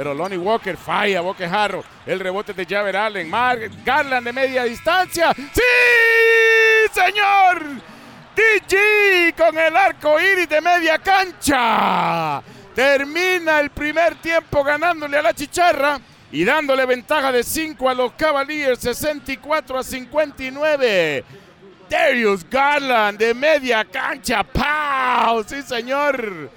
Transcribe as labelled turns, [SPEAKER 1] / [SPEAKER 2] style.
[SPEAKER 1] pero Lonnie Walker falla, boquejarro. El rebote de Javer Allen. Garland de media distancia. ¡Sí, señor! DG con el arco iris de media cancha. Termina el primer tiempo ganándole a la chicharra y dándole ventaja de 5 a los Cavaliers, 64 a 59. Darius Garland de media cancha. ¡Pau! Sí, señor.